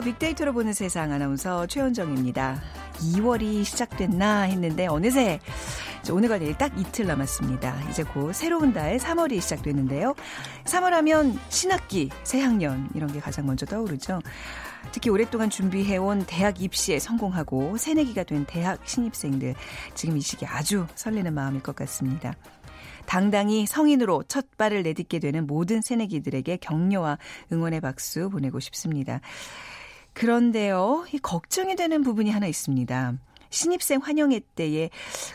빅데이터로 보는 세상 아나운서 최현정입니다. 2월이 시작됐나 했는데 어느새 오늘과 내일 딱 이틀 남았습니다. 이제 곧 새로운 달 3월이 시작되는데요. 3월 하면 신학기, 새학년 이런 게 가장 먼저 떠오르죠. 특히 오랫동안 준비해온 대학 입시에 성공하고 새내기가 된 대학 신입생들 지금 이 시기 아주 설레는 마음일 것 같습니다. 당당히 성인으로 첫 발을 내딛게 되는 모든 새내기들에게 격려와 응원의 박수 보내고 싶습니다. 그런데요, 이 걱정이 되는 부분이 하나 있습니다. 신입생 환영회 때의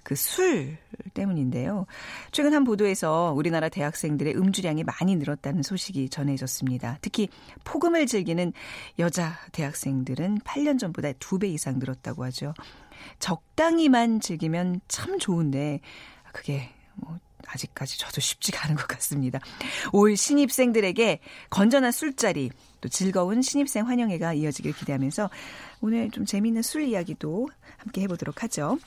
그 술 때문인데요. 최근 한 보도에서 우리나라 대학생들의 음주량이 많이 늘었다는 소식이 전해졌습니다. 특히 폭음을 즐기는 여자 대학생들은 8년 전보다 2배 이상 늘었다고 하죠. 적당히만 즐기면 참 좋은데 그게 뭐 아직까지 저도 쉽지가 않은 것 같습니다. 올 신입생들에게 건전한 술자리, 또 즐거운 신입생 환영회가 이어지길 기대하면서 오늘 좀 재미있는 술 이야기도 함께 해보도록 하죠.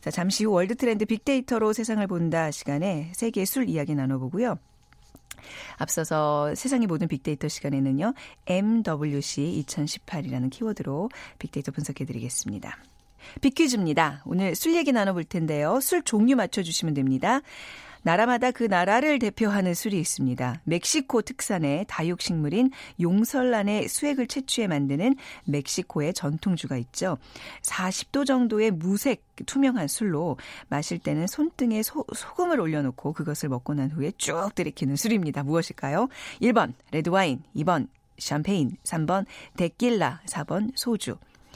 자, 잠시 후 world 트렌드 빅데이터로 세상을 본다 시간에 세계 술 이야기 나눠보고요. 앞서서 세상의 모든 빅데이터 시간에는요, MWC 2018이라는 키워드로 빅데이터 분석해드리겠습니다. 빅퀴즈입니다. 오늘 술 얘기 나눠볼 텐데요. 술 종류 맞춰주시면 됩니다. 나라마다 그 나라를 대표하는 술이 있습니다. 멕시코 특산의 다육식물인 용설란의 수액을 채취해 만드는 멕시코의 전통주가 있죠. 40도 정도의 무색 투명한 술로 마실 때는 손등에 소, 소금을 올려놓고 그것을 먹고 난 후에 쭉 들이키는 술입니다. 무엇일까요? 1번 레드와인, 2번 샴페인, 3번 데킬라, 4번 소주.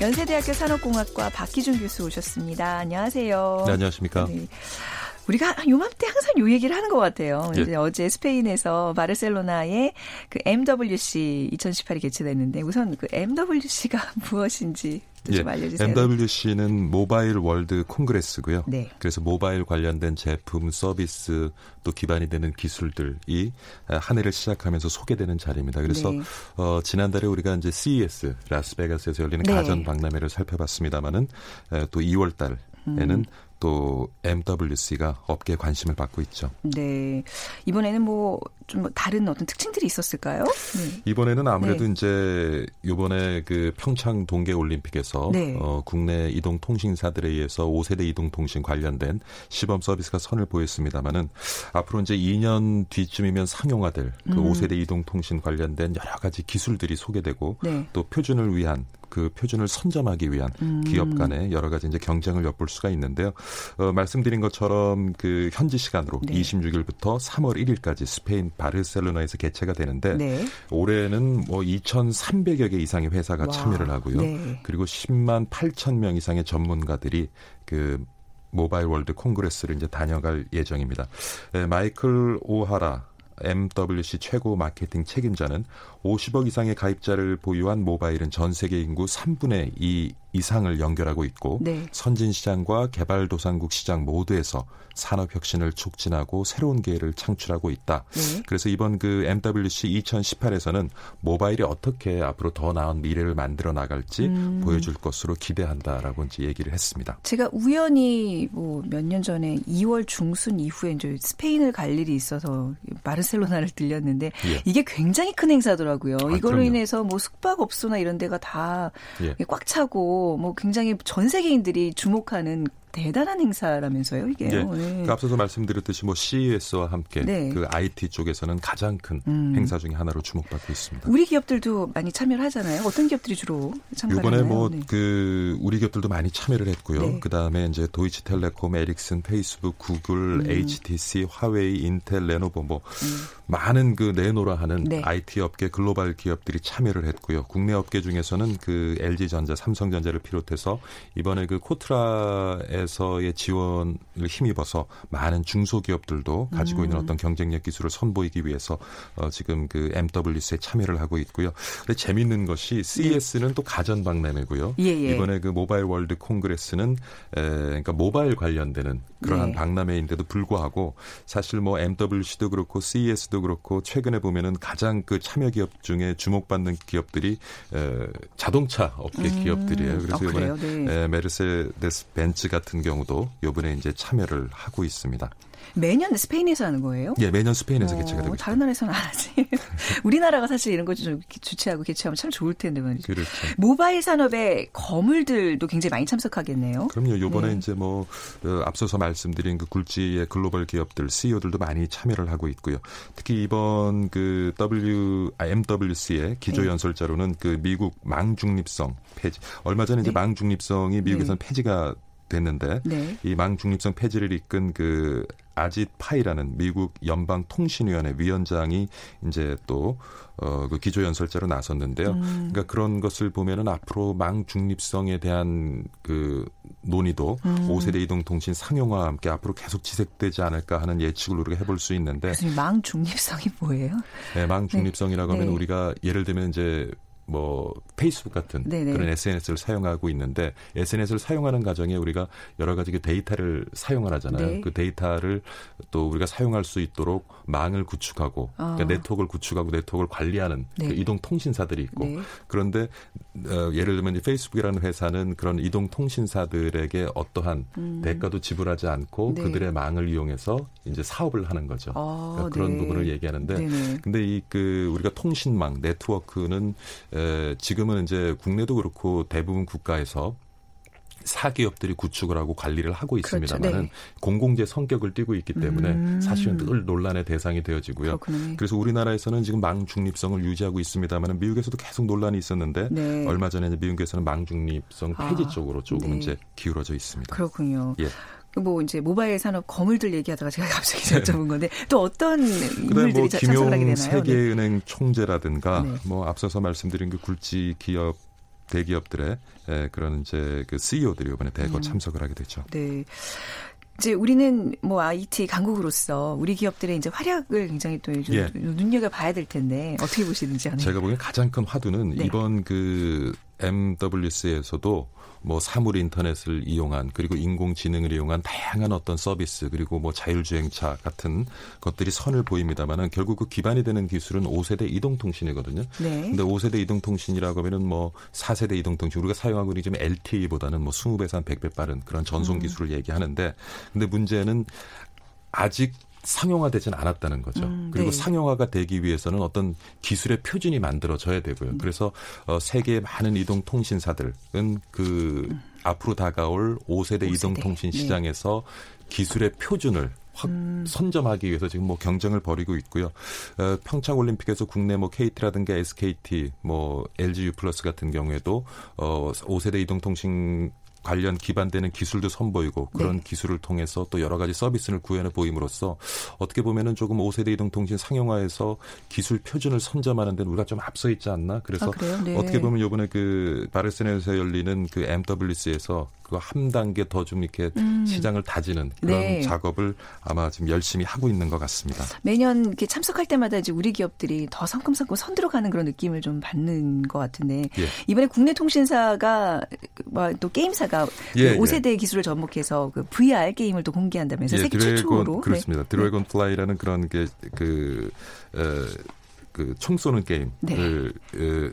연세대학교 산업공학과 박희준 교수 오셨습니다. 안녕하세요. 네, 안녕하십니까. 네. 우리가 요맘때 항상 요 얘기를 하는 것 같아요. 예. 이제 어제 스페인에서 바르셀로나의 그 MWC 2018이 개최됐는데 우선 그 MWC가 무엇인지 예. 좀 알려주세요. MWC는 모바일 월드 콩그레스고요. 네. 그래서 모바일 관련된 제품, 서비스 또 기반이 되는 기술들이 한 해를 시작하면서 소개되는 자리입니다. 그래서 네. 어, 지난달에 우리가 이제 CES 라스베가스에서 열리는 네. 가전 박람회를 살펴봤습니다만은 또 2월 달 에는 음. 또 MWC가 업계에 관심을 받고 있죠. 네. 이번에는 뭐 좀 다른 어떤 특징들이 있었을까요? 네. 이번에는 아무래도 네. 이제 요번에 그 평창 동계 올림픽에서 네. 어, 국내 이동 통신사들에 의해서 5세대 이동 통신 관련된 시범 서비스가 선을 보였습니다마는 앞으로 이제 2년 뒤쯤이면 상용화될 그 음. 5세대 이동 통신 관련된 여러 가지 기술들이 소개되고 네. 또 표준을 위한 그 표준을 선점하기 위한 음. 기업 간의 여러 가지 이제 경쟁을 엿볼 수가 있는데요. 어, 말씀드린 것처럼 그 현지 시간으로 네. 26일부터 3월 1일까지 스페인 바르셀로나에서 개최가 되는데 네. 올해는 뭐 2,300여 개 이상의 회사가 와. 참여를 하고요. 네. 그리고 10만 8천 명 이상의 전문가들이 그 Mobile World Congress를 이제 다녀갈 예정입니다. 에, 마이클 오하라 MWC 최고 마케팅 책임자는 50억 이상의 가입자를 보유한 모바일은 전 세계 인구 3분의 2 이상을 연결하고 있고 네. 선진 시장과 개발도상국 시장 모두에서 산업 혁신을 촉진하고 새로운 기회를 창출하고 있다. 네. 그래서 이번 그 MWC 2018에서는 모바일이 어떻게 앞으로 더 나은 미래를 만들어 나갈지 음. 보여줄 것으로 기대한다라고 이제 얘기를 했습니다. 제가 우연히 뭐 몇 년 전에 2월 중순 이후에 이제 스페인을 갈 일이 있어서 바르셀로나를 들렸는데 예. 이게 굉장히 큰 행사더라고요. 아, 이걸로 그럼요. 인해서 뭐 숙박업소나 이런 데가 다꽉 예. 차고 뭐 굉장히 전 세계인들이 주목하는 대단한 행사라면서요, 이게. 네. 네. 그 앞서서 말씀드렸듯이 뭐 CES와 함께 네. 그 IT 쪽에서는 가장 큰 음. 행사 중의 하나로 주목받고 있습니다. 우리 기업들도 많이 참여를 하잖아요. 어떤 기업들이 주로 참가하나요? 이번에 뭐그 네. 그 우리 기업들도 많이 참여를 했고요. 네. 그다음에 이제 도이치텔레콤, 에릭슨, 페이스북, 구글, 음. HTC, 화웨이, 인텔, 레노버 뭐 음. 많은 그 내노라 하는 IT 업계 글로벌 기업들이 참여를 했고요. 국내 업계 중에서는 그 LG전자, 삼성전자를 비롯해서 이번에 그 코트라의 정부에서의 지원을 힘입어서 많은 중소기업들도 가지고 있는 음. 어떤 경쟁력 기술을 선보이기 위해서 어, 지금 그 MWC에 참여를 하고 있고요. 근데 재밌는 것이 CES는 네. 또 가전 박람회고요. 예, 예. 이번에 그 Mobile World Congress는 에, 그러니까 모바일 관련되는 그러한 네. 박람회인데도 불구하고 사실 뭐 MWC도 그렇고 CES도 그렇고 최근에 보면은 가장 그 참여 기업 중에 주목받는 기업들이 에, 자동차 업계 음. 기업들이에요. 그래서 아, 이번에 네. 메르세데스 벤츠 같은 경우도 이번에 이제 참여를 하고 있습니다. 매년 스페인에서 하는 거예요? 예, 매년 스페인에서 어, 개최가 되고 다른 나라에서는 안 하지. 우리나라가 사실 이런 거좀 주최하고 개최하면 참 좋을 텐데 말이죠. 그렇죠. 모바일 산업의 거물들도 굉장히 많이 참석하겠네요. 그럼요. 요번에 네. 이제 뭐 어, 앞서서 말씀드린 그 굴지의 글로벌 기업들 CEO들도 많이 참여를 하고 있고요. 특히 이번 그 W 아, MWC의 기조 네. 연설자로는 그 미국 망중립성 폐지 얼마 전에 이제 네. 망중립성이 미국에서는 네. 폐지가 됐는데 네. 이망 중립성 폐지를 이끈 그 아짓 파이라는 미국 연방 통신위원회 위원장이 이제 또 어, 그 기조연설자로 나섰는데요. 음. 그러니까 그런 것을 보면은 앞으로 망 중립성에 대한 그 논의도 음. 5세대 이동 통신 상용화와 함께 앞으로 계속 지속되지 않을까 하는 예측을 우리가 해볼 수 있는데. 망 중립성이 뭐예요? 네, 망 중립성이라고 네. 하면 네. 우리가 예를 들면 이제 뭐 페이스북 같은 네네. 그런 SNS를 사용하고 있는데 SNS를 사용하는 과정에 우리가 여러 가지 그 데이터를 사용을 하잖아요. 네. 그 데이터를 또 우리가 사용할 수 있도록 망을 구축하고 아. 그러니까 네트워크를 구축하고 네트워크를 관리하는 그 네. 그 이동 통신사들이 있고 네. 그런데 어, 예를 들면 페이스북이라는 회사는 그런 이동 통신사들에게 어떠한 음. 대가도 지불하지 않고 네. 그들의 망을 이용해서 이제 사업을 하는 거죠. 아, 그러니까 그런 네. 부분을 얘기하는데. 근데 이 그 우리가 통신망 네트워크는 에, 지금 은 이제 국내도 그렇고 대부분 국가에서 사기업들이 구축을 하고 관리를 하고 있습니다만은 그렇죠. 네. 공공재 성격을 띠고 있기 때문에 음. 사실은 늘 논란의 대상이 되어지고요. 그렇군요. 그래서 우리나라에서는 지금 망 중립성을 유지하고 있습니다만은 미국에서도 계속 논란이 있었는데 네. 얼마 전에 미국에서는 망 중립성 폐지 아. 쪽으로 조금 네. 이제 기울어져 있습니다. 그렇군요. 예. 뭐 이제 모바일 산업 거물들 얘기하다가 제가 갑자기 여쭤본 건데 또 어떤 인물들이 뭐 참석을 하게 되나요? 세계은행 네. 총재라든가 네. 뭐 앞서서 말씀드린 그 굴지 기업 대기업들의 에, 그런 이제 그 CEO들이 이번에 대거 음. 참석을 하게 되죠. 네. 이제 우리는 뭐 IT 강국으로서 우리 기업들의 이제 활약을 굉장히 또 예. 눈여겨 봐야 될 텐데 어떻게 보시는지 하는. 제가 보기엔 가장 큰 화두는 네. 이번 그 MWC에서도 뭐 사물 인터넷을 이용한 그리고 인공지능을 이용한 다양한 어떤 서비스 그리고 뭐 자율주행차 같은 것들이 선을 보입니다만은 결국 그 기반이 되는 기술은 5세대 이동통신이거든요. 네. 근데 5세대 이동통신이라고 하면은 뭐 4세대 이동통신 우리가 사용하고 있는 좀 LTE보다는 뭐 20배, 산 100배 빠른 그런 전송 음. 기술을 음. 얘기하는데 근데 문제는 아직 상용화되지는 않았다는 거죠. 음, 그리고 네. 상용화가 되기 위해서는 어떤 기술의 표준이 만들어져야 되고요. 음. 그래서 어, 세계의 많은 이동 통신사들은 그 음. 앞으로 다가올 5세대, 5세대. 이동 통신 네. 시장에서 네. 기술의 표준을 확 음. 선점하기 위해서 지금 뭐 경쟁을 벌이고 있고요. 어, 평창 올림픽에서 국내 뭐 KT라든가 SKT, 뭐 LG U 플러스 같은 경우에도 어 5세대 이동통신 관련 기반되는 기술도 선보이고 그런 네. 기술을 통해서 또 여러 가지 서비스를 구현해 보임으로써 어떻게 보면은 조금 5세대 이동통신 상용화에서 기술 표준을 선점하는 데는 우리가 좀 앞서 있지 않나 그래서 아, 네. 어떻게 보면 요번에 그 바르셀로나에서 열리는 그 MWC에서 그 한 단계 더 좀 이렇게 음. 시장을 다지는 그런 네. 작업을 아마 지금 열심히 하고 있는 것 같습니다. 매년 이렇게 참석할 때마다 이제 우리 기업들이 더 성큼성큼 선 들어가는 그런 느낌을 좀 받는 것 같은데 예. 이번에 국내 통신사가 뭐또 게임사가 예, 5세대 예. 기술을 접목해서 그 VR 게임을 또 공개한다면서 예, 세계 드래곤, 최초로 그렇습니다. 네. 드래곤 플라이라는 그런 게그 그총 쏘는 게임을 네.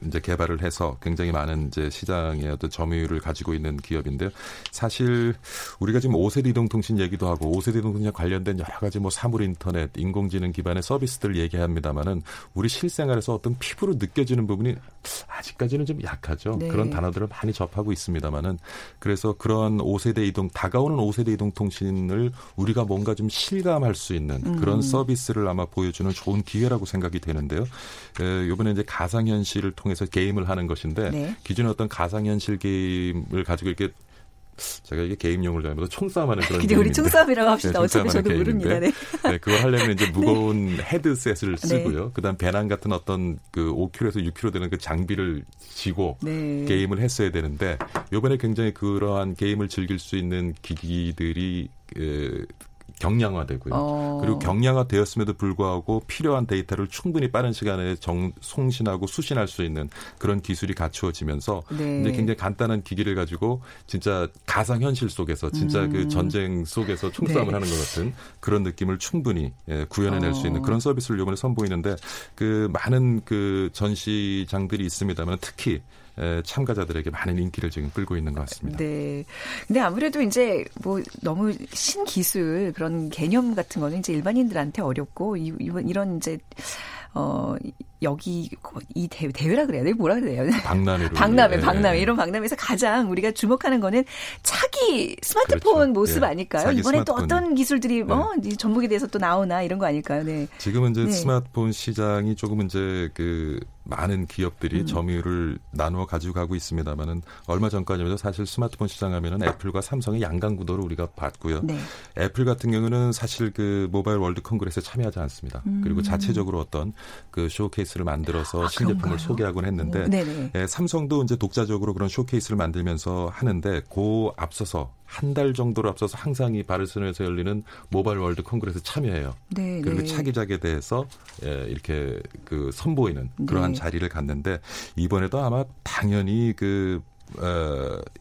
이제 개발을 해서 굉장히 많은 이제 시장의 어떤 점유율을 가지고 있는 기업인데요. 사실 우리가 지금 5세대 이동통신 얘기도 하고 5세대 이동통신 관련된 여러 가지 뭐 사물 인터넷, 인공지능 기반의 서비스들 얘기합니다만은 우리 실생활에서 어떤 피부로 느껴지는 부분이 아직까지는 좀 약하죠. 네. 그런 단어들을 많이 접하고 있습니다만은 그래서 그런 5세대 이동 다가오는 5세대 이동 통신을 우리가 뭔가 좀 실감할 수 있는 그런 음. 서비스를 아마 보여주는 좋은 기회라고 생각이 되는데요. 에, 이번에 이제 가상현실을 통해서 게임을 하는 것인데 네. 기존에 어떤 가상현실 게임을 가지고 이렇게 제가 이게 게임용을 잘못해서 총싸움하는 그런 근데 우리 총싸움이라고 합시다. 네, 어차피 저도 모릅니다. 네. 네, 그걸 하려면 이제 무거운 네. 헤드셋을 쓰고요. 네. 그다음 배낭 같은 어떤 그 5kg에서 6kg 되는 그 장비를 지고 네. 게임을 했어야 되는데 요번에 굉장히 그러한 게임을 즐길 수 있는 기기들이 그 경량화되고요. 어. 그리고 경량화되었음에도 불구하고 필요한 데이터를 충분히 빠른 시간에 정, 송신하고 수신할 수 있는 그런 기술이 갖추어지면서 네. 이제 굉장히 간단한 기기를 가지고 진짜 가상 현실 속에서 진짜 그 음. 그 전쟁 속에서 총싸움을 네. 하는 것 같은 그런 느낌을 충분히 예, 구현해낼 어. 수 있는 어. 그런 서비스를 이번에 선보이는데 그 많은 그 전시장들이 있습니다만 특히 참가자들에게 많은 인기를 지금 끌고 있는 것 같습니다. 네. 근데 아무래도 이제 뭐 너무 신기술 그런 개념 같은 거는 이제 일반인들한테 어렵고 이, 이런 이제 어 여기 이 대회, 대회라 그래야 돼 뭐라 그래야 돼요? 박람회 박람회, 박람회 이런 박람회에서 가장 우리가 주목하는 거는 차기 스마트폰 그렇죠. 모습 예. 아닐까요? 이번에 스마트폰. 또 어떤 기술들이 네. 어 접목돼서 또 나오나 이런 거 아닐까요? 네. 지금은 이제 네. 스마트폰 시장이 조금 이제 그 많은 기업들이 음. 점유율을 나누어 가지고 가고 있습니다만은 얼마 전까지만 해도 사실 스마트폰 시장 하면은 애플과 삼성의 양강 구도를 우리가 봤고요. 네. 애플 같은 경우는 사실 그 Mobile World Congress에 참여하지 않습니다. 음. 그리고 자체적으로 어떤 그 쇼케이스를 만들어서 아, 신제품을 소개하곤 했는데 예, 삼성도 이제 독자적으로 그런 쇼케이스를 만들면서 하는데 그 앞서서 한 달 정도로 앞서서 항상 이 바르셀로나에서 열리는 Mobile World Congress 참여해요. 네, 그리고 네. 차기작에 대해서 예, 이렇게 그 선보이는 그러한 네. 자리를 갖는데 이번에도 아마 당연히 그 어,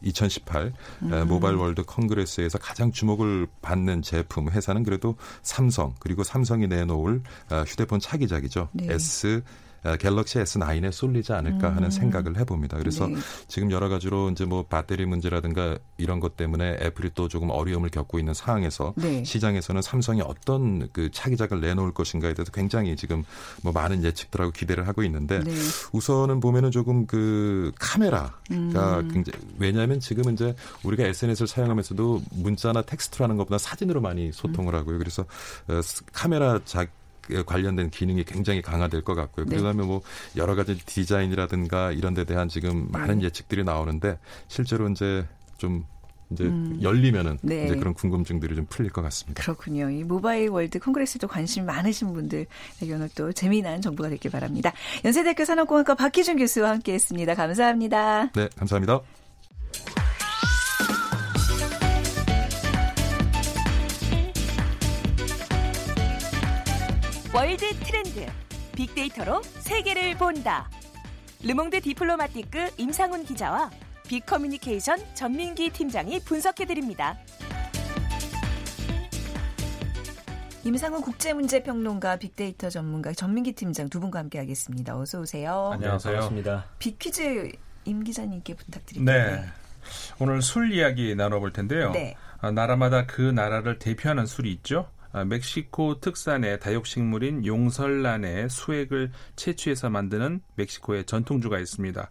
2018 음. Mobile World Congress에서 가장 주목을 받는 제품 회사는 그래도 삼성 그리고 삼성이 내놓을 어, 휴대폰 차기작이죠. 네. S 어, 갤럭시 S9에 쏠리지 않을까 하는 음. 생각을 해봅니다. 그래서 네. 지금 여러 가지로 이제 뭐 배터리 문제라든가 이런 것 때문에 애플이 또 조금 어려움을 겪고 있는 상황에서 네. 시장에서는 삼성이 어떤 그 차기작을 내놓을 것인가에 대해서 굉장히 지금 뭐 많은 예측들하고 기대를 하고 있는데 네. 우선은 보면은 조금 그 카메라가 음. 굉장히 왜냐하면 지금 이제 우리가 SNS를 사용하면서도 문자나 텍스트로 하는 것보다 사진으로 많이 소통을 음. 하고요. 그래서 어, 카메라 작 관련된 기능이 굉장히 강화될 것 같고요. 네. 그다음에 뭐 여러 가지 디자인이라든가 이런 데 대한 지금 많은 네. 예측들이 나오는데 실제로 이제 좀 이제 음. 열리면은 네. 이제 그런 궁금증들이 좀 풀릴 것 같습니다. 그렇군요. 이 Mobile World Congress도 관심 많으신 분들에게 오늘 또 재미난 정보가 됐길 바랍니다. 연세대학교 산업공학과 박희준 교수와 함께했습니다. 감사합니다. 네, 감사합니다. World 트렌드 빅데이터로 세계를 본다. 르몽드 디플로마티크 임상훈 기자와 빅커뮤니케이션 전민기 팀장이 분석해드립니다. 임상훈 국제문제평론가 빅데이터 전문가 전민기 팀장 두 분과 함께하겠습니다. 어서 오세요. 안녕하세요. 반갑습니다. 빅 퀴즈 임 기자님께 부탁드립니다. 네. 오늘 술 이야기 나눠볼 텐데요. 네. 아, 나라마다 그 나라를 대표하는 술이 있죠. 아, 멕시코 특산의 다육식물인 용설란의 수액을 채취해서 만드는 멕시코의 전통주가 있습니다.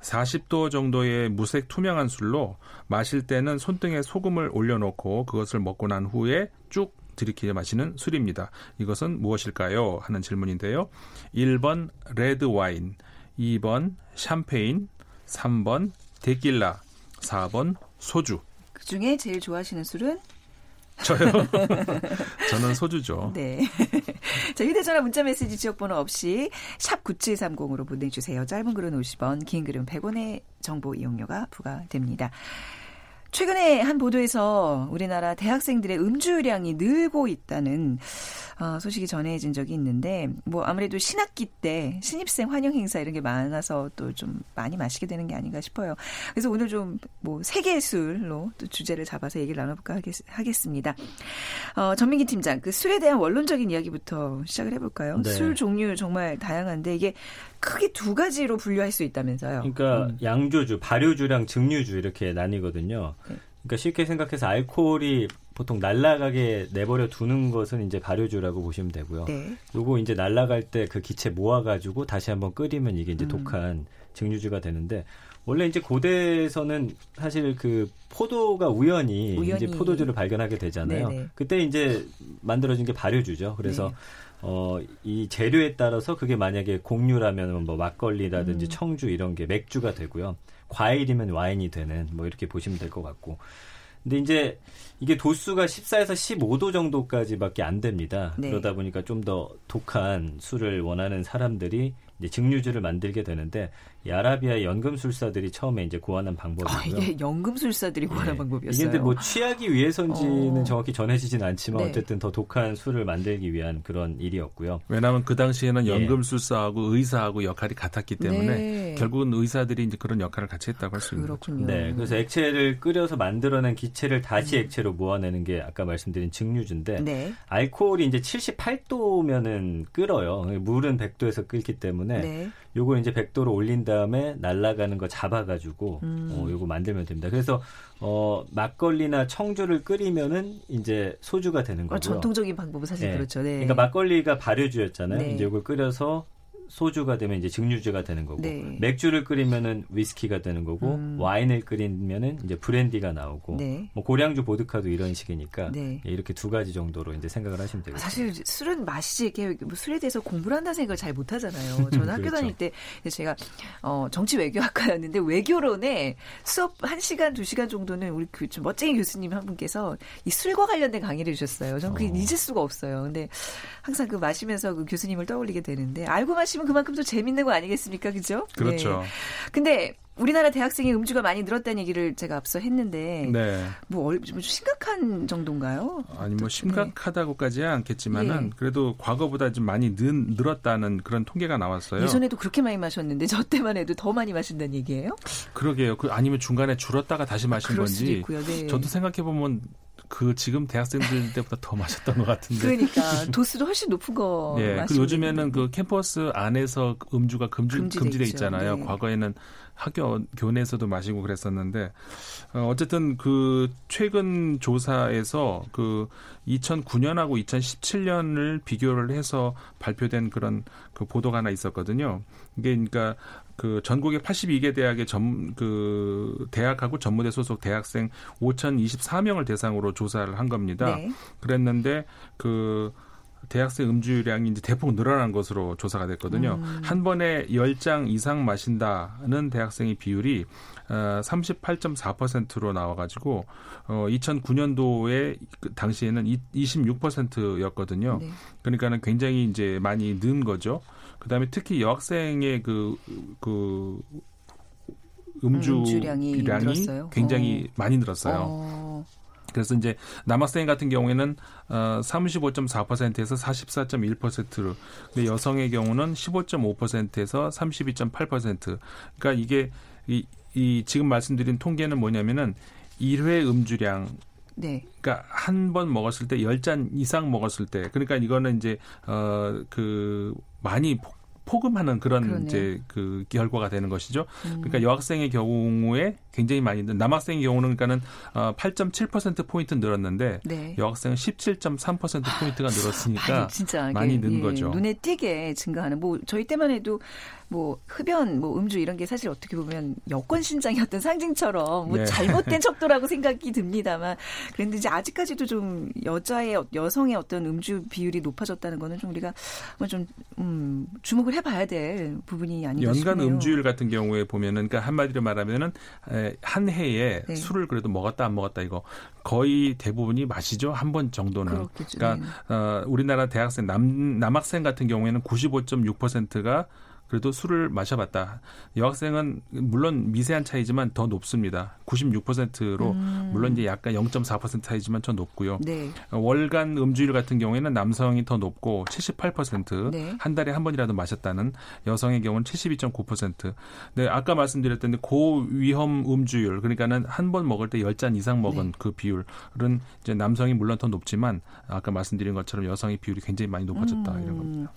40도 정도의 무색 투명한 술로 마실 때는 손등에 소금을 올려놓고 그것을 먹고 난 후에 쭉 들이키려 마시는 술입니다. 이것은 무엇일까요? 하는 질문인데요. 1번 레드 와인, 2번 샴페인, 3번 데킬라, 4번 소주. 그 중에 제일 좋아하시는 술은 저요? 저는 소주죠. 네. 자, 휴대전화 문자메시지 지역번호 없이 샵 9730으로 보내주세요. 짧은 글은 50원, 긴 글은 100원의 정보 이용료가 부과됩니다. 최근에 한 보도에서 우리나라 대학생들의 음주량이 늘고 있다는 어, 소식이 전해진 적이 있는데 뭐 아무래도 신학기 때 신입생 환영 행사 이런 게 많아서 또 좀 많이 마시게 되는 게 아닌가 싶어요. 그래서 오늘 좀 뭐 세계술로 또 주제를 잡아서 얘기를 나눠볼까 하겠, 습니다 어, 전민기 팀장 그 술에 대한 원론적인 이야기부터 시작을 해볼까요? 네. 술 종류 정말 다양한데 이게 크게 두 가지로 분류할 수 있다면서요. 그러니까 음. 양조주, 발효주랑 증류주 이렇게 나뉘거든요. 네. 그러니까 쉽게 생각해서 알코올이 보통 날라가게 내버려 두는 것은 이제 발효주라고 보시면 되고요. 네. 요거 이제 날라갈 때 그 기체 모아가지고 다시 한번 끓이면 이게 이제 음. 독한 증류주가 되는데 원래 이제 고대에서는 사실 그 포도가 우연히, 우연히. 이제 포도주를 발견하게 되잖아요. 네네. 그때 이제 만들어진 게 발효주죠. 그래서 네. 어, 이 재료에 따라서 그게 만약에 곡류라면 뭐 막걸리라든지 음. 청주 이런 게 맥주가 되고요. 과일이면 와인이 되는 뭐 이렇게 보시면 될 것 같고. 근데 이제 이게 도수가 14에서 15도 정도까지밖에 안 됩니다. 네. 그러다 보니까 좀 더 독한 술을 원하는 사람들이 이제 증류주를 만들게 되는데 이 아라비아 연금술사들이 처음에 이제 고안한 방법이고요. 아, 이게 연금술사들이 고안한 네. 방법이었어요. 이게 근데 뭐 취하기 위해서인지는 어. 정확히 전해지진 않지만 네. 어쨌든 더 독한 술을 만들기 위한 그런 일이었고요. 왜냐하면 그 당시에는 예. 연금술사하고 의사하고 역할이 같았기 때문에 네. 결국은 의사들이 이제 그런 역할을 같이 했다고 할 수 있는 거죠. 네, 그래서 액체를 끓여서 만들어낸 기체를 다시 음. 액체로 모아내는 게 아까 말씀드린 증류주인데 네. 알코올이 이제 78도면은 끓어요. 물은 100도에서 끓기 때문에 네. 요거 이제 100도로 올린 다 음에 날아가는 거 잡아가지고 음. 어, 요거 만들면 됩니다. 그래서 어, 막걸리나 청주를 끓이면은 이제 소주가 되는 거고요. 어, 전통적인 방법은 사실 네. 그렇죠. 네. 그러니까 막걸리가 발효주였잖아요. 네. 이제 요걸 끓여서 소주가 되면 이제 증류주가 되는 거고 네. 맥주를 끓이면은 위스키가 되는 거고 음. 와인을 끓이면은 이제 브랜디가 나오고 네. 뭐 고량주 보드카도 이런 식이니까 네. 예, 이렇게 두 가지 정도로 이제 생각을 하시면 되겠습니다. 사실 술은 마시지 이렇게 뭐 술에 대해서 공부를 한다는 생각을 잘 못 하잖아요. 저는 학교 그렇죠. 다닐 때 제가 어 정치 외교학과였는데 외교론에 수업 1시간 2시간 정도는 우리 그좀 멋쟁이 교수님 한 분께서 이 술과 관련된 강의를 주셨어요. 저는 그게 어. 잊을 수가 없어요. 근데 항상 그 마시면서 그 교수님을 떠올리게 되는데 알고 마시면 그만큼 또 재밌는 거 아니겠습니까? 그죠? 그렇죠. 네. 근데 우리나라 대학생의 음주가 많이 늘었다는 얘기를 제가 앞서 했는데 네. 뭐, 좀 심각한 정도인가요? 아니 뭐 심각하다고까지는 않겠지만은 예. 그래도 과거보다 좀 많이 는, 늘었다는 그런 통계가 나왔어요. 예전에도 그렇게 많이 마셨는데 저 때만 해도 더 많이 마신다는 얘기예요? 그러게요. 그 아니면 중간에 줄었다가 다시 마신 건지. 네. 저도 생각해 보면 그 지금 대학생들 때보다 더 마셨던 것 같은데. 그러니까 도수도 훨씬 높은 거. 예. 그 요즘에는 그 캠퍼스 안에서 음주가 금지돼, 금지돼 있잖아요. 네. 과거에는 학교 교내에서도 마시고 그랬었는데 어, 어쨌든 그 최근 조사에서 그 2009년하고 2017년을 비교를 해서 발표된 그런 그 보도가 하나 있었거든요. 이게 그러니까 그 전국의 82개 대학의 전, 그 대학하고 전무대 소속 대학생 5,024명을 대상으로 조사를 한 겁니다. 네. 그랬는데 그 대학생 음주량이 이제 대폭 늘어난 것으로 조사가 됐거든요. 음. 한 번에 10장 이상 마신다는 대학생의 비율이 어, 38.4%로 나와가지고 어, 2009년도에 그 당시에는 26%였거든요. 네. 그러니까는 굉장히 이제 많이 는 거죠. 그다음에 특히 여학생의 그, 그 음주 량이 굉장히 어. 많이 늘었어요. 어. 그래서 이제 남학생 같은 경우에는 어 35.4%에서 44.1%로. 근데 여성의 경우는 15.5%에서 32.8% 그러니까 이게 이, 이 지금 말씀드린 통계는 뭐냐면은 1회 음주량. 네. 그러니까 한 번 먹었을 때 10잔 이상 먹었을 때. 그러니까 이거는 이제 어그 많이 포금하는 그런 그러네요. 이제 그 결과가 되는 것이죠. 음. 그러니까 여학생의 경우에 굉장히 많이 는 남학생의 경우는 그러니까는 어, 8.7% 포인트 늘었는데 네. 여학생은 17.3% 포인트가 늘었으니까 많이, 진짜 많이 는 예, 거죠. 눈에 띄게 증가하는 뭐 저희 때만 해도 뭐 흡연, 뭐 음주 이런 게 사실 어떻게 보면 여권 신장의 어떤 상징처럼 뭐 네. 잘못된 척도라고 생각이 듭니다만 그런데 이제 아직까지도 좀 여자의 여성의 어떤 음주 비율이 높아졌다는 거는 좀 우리가 좀 음, 주목을 해봐야 될 부분이 아닌가 연간 싶네요. 음주율 같은 경우에 보면은 그러니까 한마디로 말하면은 한 해에 네. 술을 그래도 먹었다 안 먹었다 이거 거의 대부분이 마시죠 한 번 정도는. 그렇겠죠. 그러니까 네. 어, 우리나라 대학생 남 남학생 같은 경우에는 95.6%가 그래도 술을 마셔봤다. 여학생은 물론 미세한 차이지만 더 높습니다. 96%로 음. 물론 이제 약간 0.4% 차이지만 더 높고요. 네. 월간 음주율 같은 경우에는 남성이 더 높고 78%, 네. 한 달에 한 번이라도 마셨다는 여성의 경우는 72.9%. 네, 아까 말씀드렸던 고위험 음주율 그러니까는 한 번 먹을 때 10잔 이상 먹은 네. 그 비율은 이제 남성이 물론 더 높지만 아까 말씀드린 것처럼 여성의 비율이 굉장히 많이 높아졌다 음. 이런 겁니다.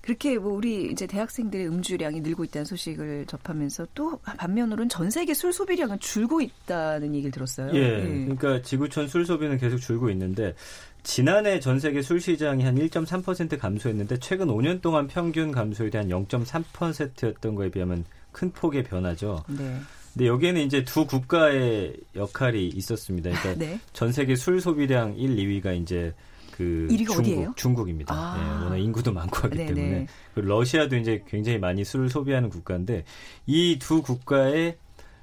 그렇게 뭐 우리 이제 대학생들의 음주량이 늘고 있다는 소식을 접하면서 또 반면으로는 전 세계 술 소비량은 줄고 있다는 얘기를 들었어요. 예. 예. 그러니까 지구촌 술 소비는 계속 줄고 있는데 지난해 전 세계 술 시장이 한 1.3% 감소했는데 최근 5년 동안 평균 감소율이 한 0.3%였던 거에 비하면 큰 폭의 변화죠. 네. 근데 여기에는 이제 두 국가의 역할이 있었습니다. 그러니까 네. 전 세계 술 소비량 1, 2위가 이제 그 중국, 어디예요? 중국입니다. 아. 네, 워낙 인구도 많고 하기 네네. 때문에 그 러시아도 이제 굉장히 많이 술을 소비하는 국가인데 이 두 국가의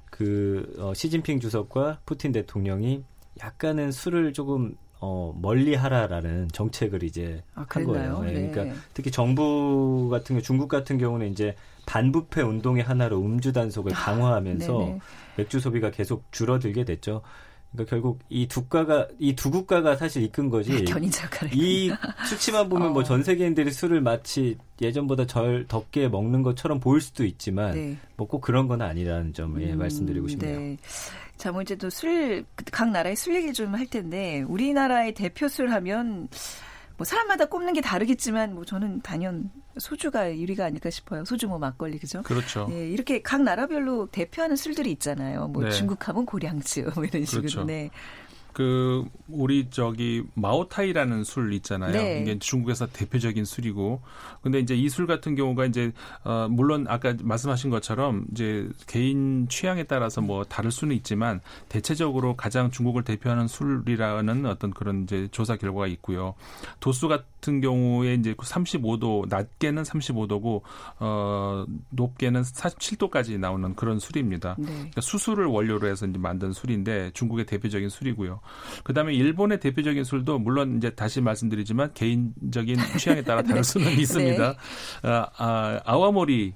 그 어, 시진핑 주석과 푸틴 대통령이 약간은 술을 조금 어, 멀리 하라라는 정책을 이제 아, 한 거예요. 네. 네. 그러니까 특히 정부 같은 경우 중국 같은 경우는 이제 반부패 운동의 하나로 음주 단속을 아, 강화하면서 아, 맥주 소비가 계속 줄어들게 됐죠. 그러니까 결국 이 두 국가가 이 두 국가가 사실 이끈 거지. 이 수치만 보면 뭐 어. 뭐전 세계인들이 술을 마치 예전보다 절 덥게 먹는 것처럼 보일 수도 있지만 네. 뭐꼭 그런 건 아니라는 점을 음, 말씀드리고 싶네요. 네. 자, 뭐 이제 또 술, 각 나라의 술 얘기 좀 할 텐데, 우리나라의 대표 술 하면, 뭐 사람마다 꼽는 게 다르겠지만, 뭐 저는 단연 소주가 1위가 아닐까 싶어요. 소주 뭐 막걸리, 그죠? 그렇죠. 예, 이렇게 각 나라별로 대표하는 술들이 있잖아요. 뭐 네. 중국하면 고량주, 뭐 이런 식으로. 그렇죠. 네. 그 우리 저기 마오타이라는 술 있잖아요. 네. 이게 중국에서 대표적인 술이고, 근데 이제 이 술 같은 경우가 이제 어 물론 아까 말씀하신 것처럼 이제 개인 취향에 따라서 뭐 다를 수는 있지만 대체적으로 가장 중국을 대표하는 술이라는 어떤 그런 이제 조사 결과가 있고요. 도수 같은 경우에 이제 35도 낮게는 35도고 어 높게는 47도까지 나오는 그런 술입니다. 네. 그러니까 수수를 원료로 해서 이제 만든 술인데 중국의 대표적인 술이고요. 그다음에 일본의 대표적인 술도 물론 이제 다시 말씀드리지만 개인적인 취향에 따라 다를 수는 네. 있습니다. 네. 아, 아, 아와모리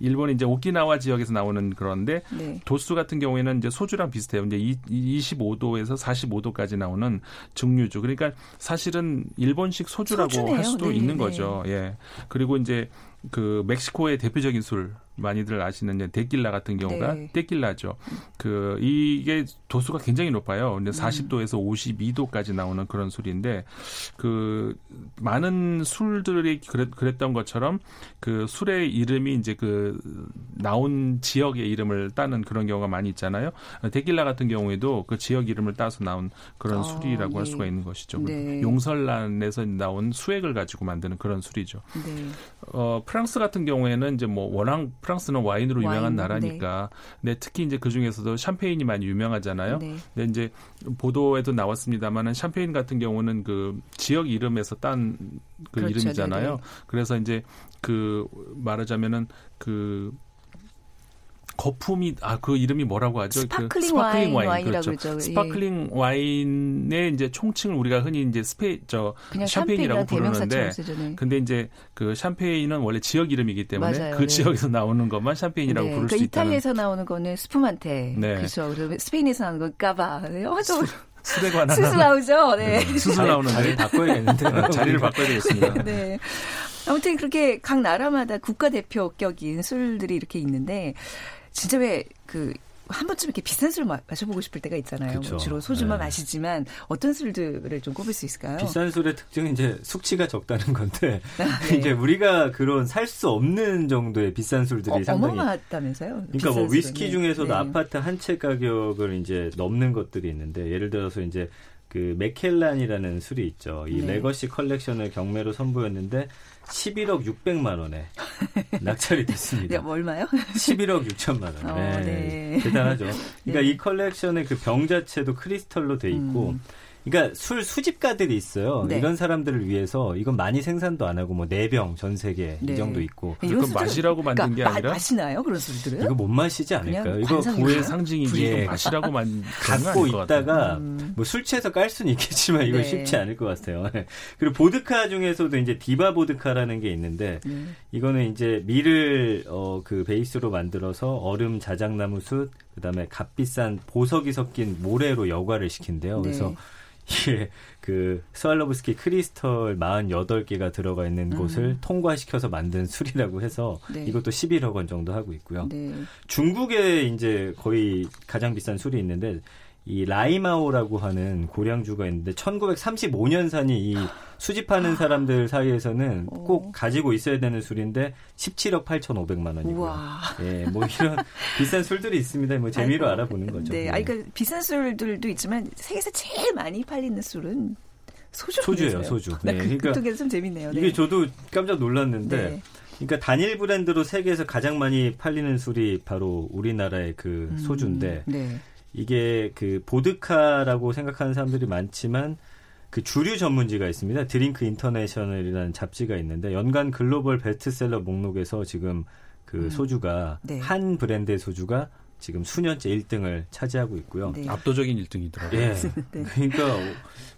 일본이 이제 오키나와 지역에서 나오는 그런데 네. 도수 같은 경우에는 이제 소주랑 비슷해요. 이제 25도에서 45도까지 나오는 증류주. 그러니까 사실은 일본식 소주라고 소주네요. 할 수도 네, 있는 네. 거죠. 예. 그리고 이제 그 멕시코의 대표적인 술 많이들 아시는 데킬라 같은 경우가 네. 데킬라죠. 그 이게 도수가 굉장히 높아요. 근데 40도에서 음. 52도까지 나오는 그런 술인데 그 많은 술들이 그랬, 그랬 던 것처럼 그 술의 이름이 이제 그 나온 지역의 이름을 따는 그런 경우가 많이 있잖아요. 데킬라 같은 경우에도 그 지역 이름을 따서 나온 그런 아, 술이라고 네. 할 수가 있는 것이죠. 네. 용설란에서 나온 수액을 가지고 만드는 그런 술이죠. 네. 어, 프랑스 같은 경우에는 이제 뭐 워낙 프랑스는 와인으로 유명한 와인, 나라니까. 네. 네. 특히 이제 그 중에서도 샴페인이 많이 유명하잖아요. 네. 근데 이제 보도에도 나왔습니다만은 샴페인 같은 경우는 그 지역 이름에서 딴그 그렇죠. 이름이잖아요. 네네. 네. 그래서 이제 그 말하자면은 그 거품이 아 그 이름이 뭐라고 하죠? sparkling, 그 sparkling 와인, 와인 그렇죠. 그러죠. 예. sparkling 예. 와인의 이제 총칭을 우리가 흔히 이제 스페 저 샴페인이라고 부르는데 근데 이제 그 샴페인은 원래 지역 이름이기 때문에 맞아요. 그 네. 지역에서 나오는 것만 샴페인이라고 네. 부를 그러니까 수 있다. 이탈리아에서 나오는 거는 스푸만테. 네. 그렇죠. 그리고 스페인에서 나오는 건 까바. 어, 저 술에 관한 수술 나오죠. 네. 네. 수술 나오는 자리를 바꿔야겠는데 네, 자리를 바꿔야 되겠습니다. 네. 아무튼 그렇게 각 나라마다 국가 대표격인 술들이 이렇게 있는데 진짜 왜그 한 번쯤 이렇게 비싼 술 마셔보고 싶을 때가 있잖아요. 뭐 주로 소주만 네. 마시지만 어떤 술들을 좀 꼽을 수 있을까요? 비싼 술의 특징은 이제 숙취가 적다는 건데 아, 네. 이제 우리가 그런 살 수 없는 정도의 비싼 술들이 어, 상당히 어마어마하다면서요? 그러니까 뭐 위스키. 중에서도 네. 아파트 한 채 가격을 이제 넘는 것들이 있는데 예를 들어서 이제 그 맥켈란이라는 술이 있죠. 이 네. legacy 컬렉션을 경매로 선보였는데 11억 600만 원에 낙찰이 됐습니다. 야, 얼마요? 11억 6천만 원. 어, 네. 네. 대단하죠. 그러니까 네. 이 컬렉션의 그 병 자체도 크리스털로 돼 있고 음. 그러니까 술 수집가들이 있어요. 네. 이런 사람들을 위해서 이건 많이 생산도 안 하고 뭐 네 병 전 세계 네. 이 정도 있고. 이건 마시라고 만든 그러니까 게 아니라 마 시나요 그런 술들은? 이거 못 마시지 않을까요? 이거 부의 상징이지 마시라고 만 갖고 있다가 음. 뭐 술 취해서 깔 수는 있겠지만 이거 네. 쉽지 않을 것 같아요. 그리고 보드카 중에서도 이제 디바 보드카라는 게 있는데 음. 이거는 이제 밀을 어, 그 베이스로 만들어서 얼음 자작나무 숯 그다음에 값비싼 보석이 섞인 모래로 여과를 시킨대요. 그래서 네. 이게 그 스왈로브스키 크리스털 48개가 들어가 있는 음. 곳을 통과시켜서 만든 술이라고 해서 네. 이것도 11억 원 정도 하고 있고요. 네. 중국에 이제 거의 가장 비싼 술이 있는데 이 라이마오라고 하는 고량주가 있는데 1935년산이 이 수집하는 사람들 사이에서는 어. 꼭 가지고 있어야 되는 술인데 17억 8,500만 원이고요. 예, 뭐 이런 비싼 술들이 있습니다. 뭐 재미로 아이고, 알아보는 거죠. 네, 네. 아 그러니까 비싼 술들도 있지만 세계에서 제일 많이 팔리는 술은 소주 소주예요, 소주. 네, 그러니까 그게 좀 재밌네요. 네. 이게 저도 깜짝 놀랐는데 네. 그러니까 단일 브랜드로 세계에서 가장 많이 팔리는 술이 바로 우리나라의 그 음, 소주인데 네. 이게 그 보드카라고 생각하는 사람들이 많지만 그 주류 전문지가 있습니다. 드링크 인터내셔널이라는 잡지가 있는데 연간 글로벌 베스트셀러 목록에서 지금 그 음. 소주가 네. 한 브랜드의 소주가 지금 수년째 1등을 차지하고 있고요. 네. 압도적인 1등이더라고요. 예. 네. 그러니까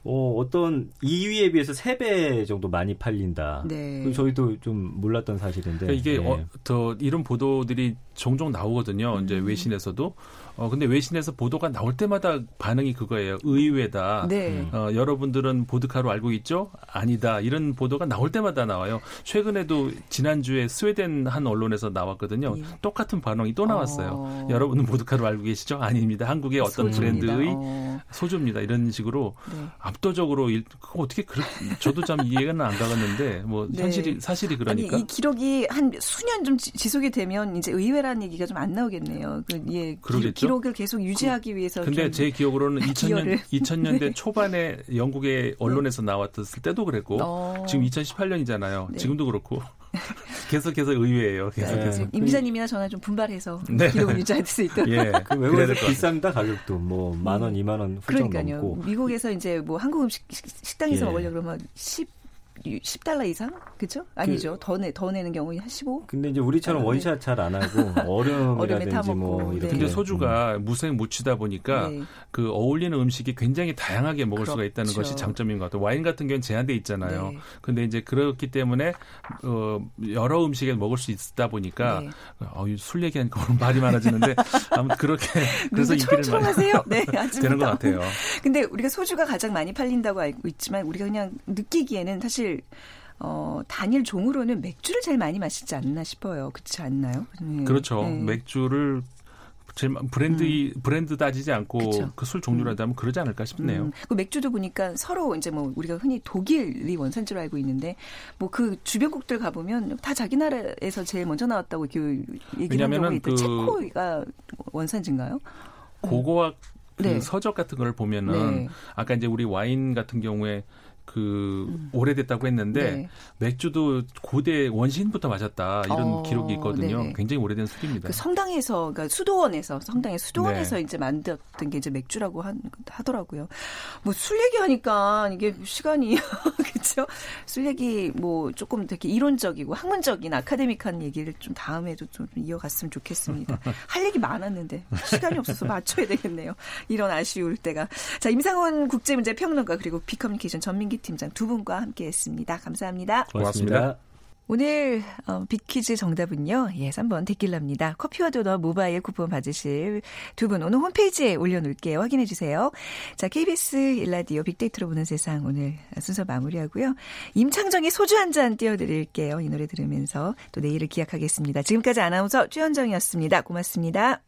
어, 어떤 2위에 비해서 3배 정도 많이 팔린다. 네. 저희도 좀 몰랐던 사실인데. 그러니까 이게 네. 어, 더 이런 보도들이 종종 나오거든요. 음. 이제 외신에서도 어 근데 외신에서 보도가 나올 때마다 반응이 그거예요. 의외다. 네. 어 여러분들은 보드카로 알고 있죠? 아니다. 이런 보도가 나올 때마다 나와요. 최근에도 지난주에 스웨덴 한 언론에서 나왔거든요. 예. 똑같은 반응이 또 나왔어요. 어. 여러분은 보드카로 알고 계시죠? 아닙니다. 한국의 어떤 소주입니다. 브랜드의 어. 소주입니다. 이런 식으로 네. 압도적으로 일, 어떻게 그렇 저도 참 이해가 안 가겠는데 뭐 네. 현실이 사실이 그러니까 아니, 이 기록이 한 수년 좀 지속이 되면 이제 의외라는 얘기가 좀 안 나오겠네요. 그 예. 그러겠죠? 기록을 계속 유지하기 그, 위해서. 근데 제 기억으로는 2000년 2000년대 네. 초반에 영국의 언론에서 네. 나왔을 때도 그랬고 어. 지금 2018년이잖아요. 네. 지금도 그렇고. 계속해서 의외예요. 계속해서. 네. 임 기자님이나 저나 좀 분발해서 네. 기록을 유지할 수 있도록. 예. 그 외국에서 비쌉니다 가격도 뭐 만 원, 이만 원 훌쩍 그러니까요. 넘고. 미국에서 이제 뭐 한국 음식 식당에서 예. 먹으려 그러면 10 10달러 이상? 그죠? 아니죠. 그, 더, 내, 더 내는 경우 한 15? 근데 이제 우리처럼 아, 원샷 잘 안 하고 얼음이라든지 뭐 이렇게. 근데 소주가 음. 무색 무치다 보니까 네. 그 어울리는 음식이 굉장히 다양하게 먹을 그렇죠. 수가 있다는 것이 장점인 것 같아요. 와인 같은 경우는 제한돼 있잖아요. 네. 근데 이제 그렇기 때문에 어, 여러 음식에 먹을 수 있다 보니까 네. 어, 술 얘기하니까 오늘 말이 많아지는데 아무튼 그렇게 그래서 인기를 많이 하세요. 네, 되는 것 같아요. 근데 우리가 소주가 가장 많이 팔린다고 알고 있지만 우리가 그냥 느끼기에는 사실 어, 단일 종으로는 맥주를 제일 많이 마시지 않나 싶어요. 그렇지 않나요? 네. 그렇죠. 네. 맥주를 제일 브랜드 음. 브랜드 따지지 않고 그 술 종류라도 하면 그러지 않을까 싶네요. 음. 그 맥주도 보니까 서로 이제 뭐 우리가 흔히 독일이 원산지로 알고 있는데 뭐 그 주변국들 가 보면 다 자기 나라에서 제일 먼저 나왔다고 그 얘기를 하는 그 체코가 원산지인가요? 고고학 그 네. 서적 같은 걸 보면은 네. 아까 이제 우리 와인 같은 경우에 그 음. 오래됐다고 했는데 네. 맥주도 고대 원시인부터 마셨다 이런 어, 기록이 있거든요. 네네. 굉장히 오래된 술입니다. 그 성당에서 그러니까 수도원에서 성당의 수도원에서 네. 이제 만들었던 게 이제 맥주라고 한, 하더라고요. 뭐 술 얘기하니까 이게 시간이 그렇죠? 술 얘기 뭐 조금 되게 이론적이고 학문적인 아카데믹한 얘기를 좀 다음에도 좀 이어갔으면 좋겠습니다. 할 얘기 많았는데 시간이 없어서 맞춰야 되겠네요. 이런 아쉬울 때가. 자 임상원 국제문제평론가 그리고 비커뮤니케이션 전민기 팀장 두 분과 함께했습니다. 감사합니다. 고맙습니다. 오늘 어, 빅퀴즈 정답은요. 예, 3번 데킬라입니다. 커피와 도넛 모바일 쿠폰 받으실 두 분 오늘 홈페이지에 올려놓을게요. 확인해 주세요. 자, KBS 일라디오 빅데이터로 보는 세상 오늘 순서 마무리하고요. 임창정의 소주 한 잔 띄워드릴게요. 이 노래 들으면서 또 내일을 기약하겠습니다. 지금까지 아나운서 최현정이었습니다. 고맙습니다.